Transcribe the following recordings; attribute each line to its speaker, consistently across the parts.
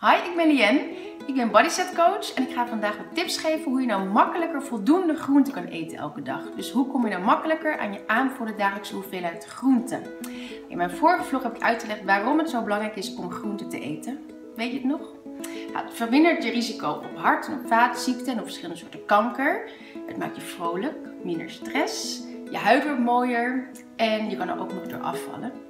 Speaker 1: Hi, ik ben Lien. Ik ben bodyset coach en ik ga vandaag wat tips geven hoe je nou makkelijker voldoende groente kan eten elke dag. Dus hoe kom je nou makkelijker aan je aanvoerde dagelijkse hoeveelheid groente? In mijn vorige vlog heb ik uitgelegd waarom het zo belangrijk is om groente te eten. Weet je het nog? Nou, het vermindert je risico op hart- en vaatziekten en op verschillende soorten kanker. Het maakt je vrolijk, minder stress, je huid wordt mooier en je kan er ook nog door afvallen.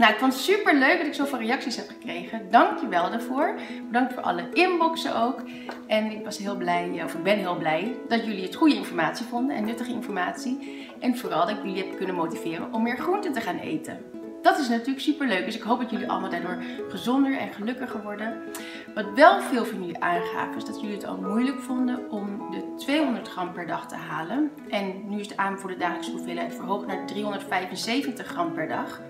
Speaker 1: Nou, ik vond het super leuk dat ik zoveel reacties heb gekregen. Dank je wel daarvoor. Bedankt voor alle inboxen ook. En ik was heel blij, of ik ben heel blij, dat jullie het goede informatie vonden en nuttige informatie. En vooral dat ik jullie heb kunnen motiveren om meer groenten te gaan eten. Dat is natuurlijk super leuk. Dus ik hoop dat jullie allemaal daardoor gezonder en gelukkiger worden. Wat wel veel van jullie aangaven is dat jullie het al moeilijk vonden om de 200 gram per dag te halen. En nu is de de dagelijkse hoeveelheid verhoogd naar 375 gram per dag.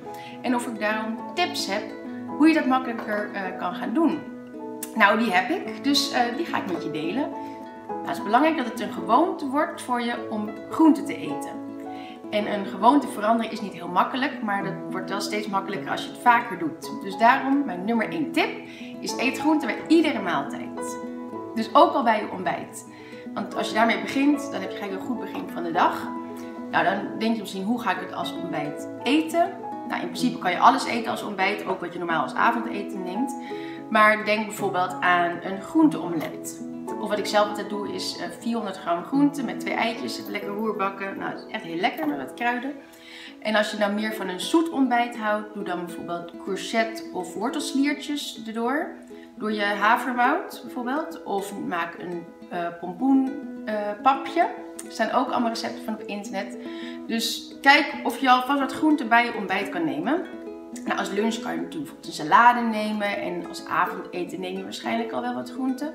Speaker 1: En of ik daarom tips heb hoe je dat makkelijker uh, kan gaan doen. Nou, die heb ik. Dus uh, die ga ik met je delen. Nou, het is belangrijk dat het een gewoonte wordt voor je om groente te eten. En een gewoonte veranderen is niet heel makkelijk, maar dat wordt wel steeds makkelijker als je het vaker doet. Dus daarom mijn nummer 1 tip is eet groente bij iedere maaltijd. Dus ook al bij je ontbijt. Want als je daarmee begint, dan heb je gelijk een goed begin van de dag. Nou, dan denk je misschien, hoe ga ik het als ontbijt eten? Nou, in principe kan je alles eten als ontbijt, ook wat je normaal als avondeten neemt. Maar denk bijvoorbeeld aan een groenteomelet. Of wat ik zelf altijd doe is 400 eh, gram groente met twee eitjes, lekker roerbakken. Nou, dat is echt heel lekker met wat kruiden. En als je nou meer van een zoet ontbijt houdt, doe dan bijvoorbeeld courgette of wortelsliertjes erdoor. Door je havermout bijvoorbeeld. Of maak een uh, pompoenpapje. Uh, er staan ook allemaal recepten van op internet. Dus kijk of je alvast wat groente bij je ontbijt kan nemen. Nou, als lunch kan je natuurlijk een salade nemen en als avondeten neem je waarschijnlijk al wel wat groenten.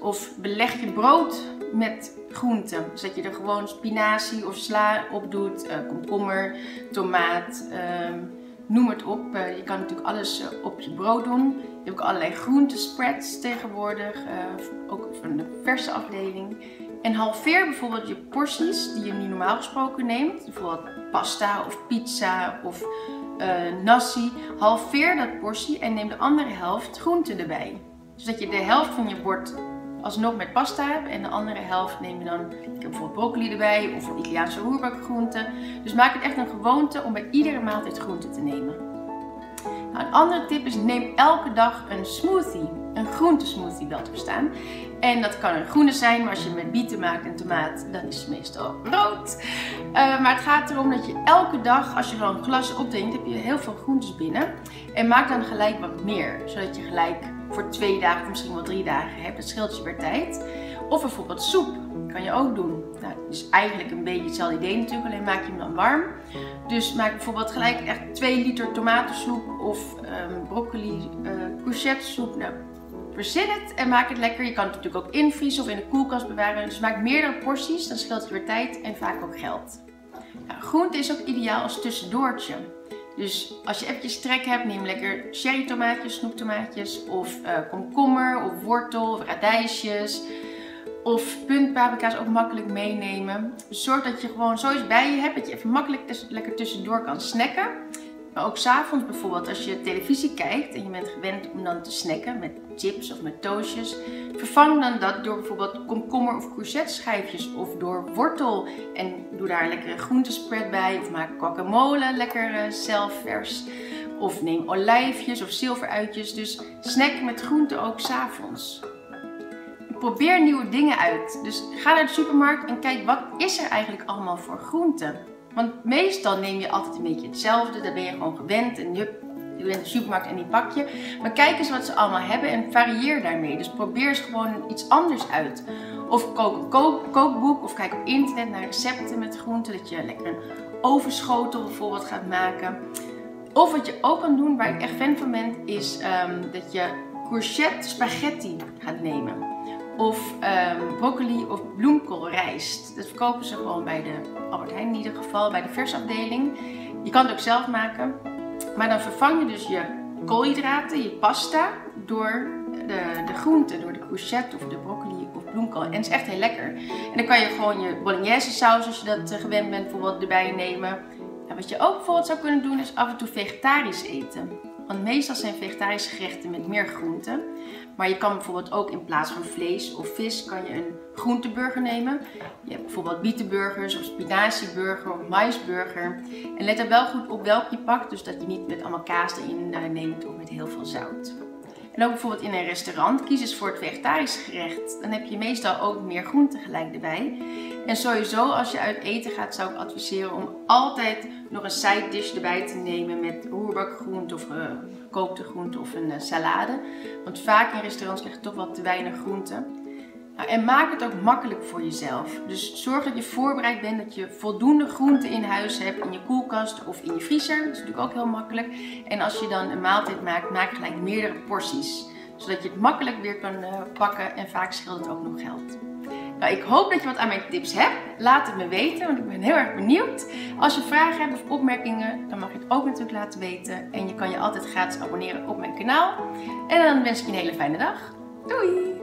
Speaker 1: Of beleg je brood met groenten. Dus dat je er gewoon spinazie of sla op doet, uh, komkommer, tomaat, uh, noem het op. Uh, je kan natuurlijk alles uh, op je brood doen. Je hebt ook allerlei groentespreads tegenwoordig, ook van de verse afdeling. En halveer bijvoorbeeld je porties die je nu normaal gesproken neemt. Bijvoorbeeld pasta of pizza of uh, nasi. Halveer dat portie en neem de andere helft groente erbij. Zodat je de helft van je bord alsnog met pasta hebt en de andere helft neem je dan ik heb bijvoorbeeld broccoli erbij of een Italiaanse roerbakgroente. Dus maak het echt een gewoonte om bij iedere maaltijd groente te nemen. Nou, een andere tip is neem elke dag een smoothie, een groentesmoothie wel te bestaan. En dat kan een groene zijn, maar als je met bieten maakt en tomaat, dan is het meestal rood. Uh, maar het gaat erom dat je elke dag, als je zo'n glas opdrinkt, heb je heel veel groentes binnen. En maak dan gelijk wat meer, zodat je gelijk voor twee dagen of misschien wel drie dagen hebt. Dat scheelt je per tijd. Of bijvoorbeeld soep, kan je ook doen. Nou, is eigenlijk een beetje hetzelfde idee natuurlijk, alleen maak je hem dan warm. Dus maak bijvoorbeeld gelijk echt 2 liter tomatensoep of um, broccoli uh, courgette soep. Nou, verzin het en maak het lekker. Je kan het natuurlijk ook invriezen of in de koelkast bewaren. Dus maak meerdere porties, dan scheelt je weer tijd en vaak ook geld. Nou, groente is ook ideaal als tussendoortje. Dus als je eventjes trek hebt, neem lekker cherry tomaatjes, snoeptomaatjes of uh, komkommer of wortel of radijsjes. Of puntpaprika's ook makkelijk meenemen. Zorg dat je gewoon zoiets bij je hebt, dat je even makkelijk lekker tussendoor kan snacken. Maar ook s'avonds bijvoorbeeld als je televisie kijkt en je bent gewend om dan te snacken met chips of met toastjes. Vervang dan dat door bijvoorbeeld komkommer of courgette of door wortel. En doe daar een lekkere groentespread bij of maak guacamole lekker uh, zelf vers. Of neem olijfjes of zilveruitjes. Dus snack met groenten ook s'avonds. Probeer nieuwe dingen uit. Dus ga naar de supermarkt en kijk wat is er eigenlijk allemaal voor groenten. Want meestal neem je altijd een beetje hetzelfde. Dan ben je gewoon gewend en je bent de supermarkt en die pak je. Maar kijk eens wat ze allemaal hebben en varieer daarmee. Dus probeer eens gewoon iets anders uit. Of kook een kook, kookboek of kijk op internet naar recepten met groenten. Dat je lekker een ovenschotel bijvoorbeeld gaat maken. Of wat je ook kan doen, waar ik echt fan van ben, is um, dat je courgette spaghetti gaat nemen of um, broccoli of bloemkoolrijst. Dat verkopen ze gewoon bij de Albert Heijn in ieder geval, bij de versafdeling. Je kan het ook zelf maken. Maar dan vervang je dus je koolhydraten, je pasta, door de, de groenten, door de courgette of de broccoli of bloemkool. En het is echt heel lekker. En dan kan je gewoon je bolognese saus, als je dat eh, gewend bent, bijvoorbeeld erbij nemen. En wat je ook bijvoorbeeld zou kunnen doen, is af en toe vegetarisch eten. Want meestal zijn vegetarische gerechten met meer groenten. Maar je kan bijvoorbeeld ook in plaats van vlees of vis kan je een groenteburger nemen. Je hebt bijvoorbeeld bietenburgers of spinazieburger of maisburger. En let er wel goed op welke je pakt, dus dat je niet met allemaal kaas erin eh, neemt of met heel veel zout. En ook bijvoorbeeld in een restaurant kies eens voor het vegetarisch gerecht. Dan heb je meestal ook meer groenten gelijk erbij. En sowieso als je uit eten gaat zou ik adviseren om altijd nog een side dish erbij te nemen met roerbakgroente of uh, gekookte groente of een uh, salade. Want vaak in restaurants krijg je toch wat te weinig groenten. Nou, en maak het ook makkelijk voor jezelf. Dus zorg dat je voorbereid bent, dat je voldoende groenten in huis hebt, in je koelkast of in je vriezer. Dat is natuurlijk ook heel makkelijk. En als je dan een maaltijd maakt, maak gelijk meerdere porties. Zodat je het makkelijk weer kan uh, pakken en vaak scheelt het ook nog geld. Nou, ik hoop dat je wat aan mijn tips hebt. Laat het me weten, want ik ben heel erg benieuwd. Als je vragen hebt of opmerkingen, dan mag je het ook natuurlijk laten weten. En je kan je altijd gratis abonneren op mijn kanaal. En dan wens ik je een hele fijne dag. Doei!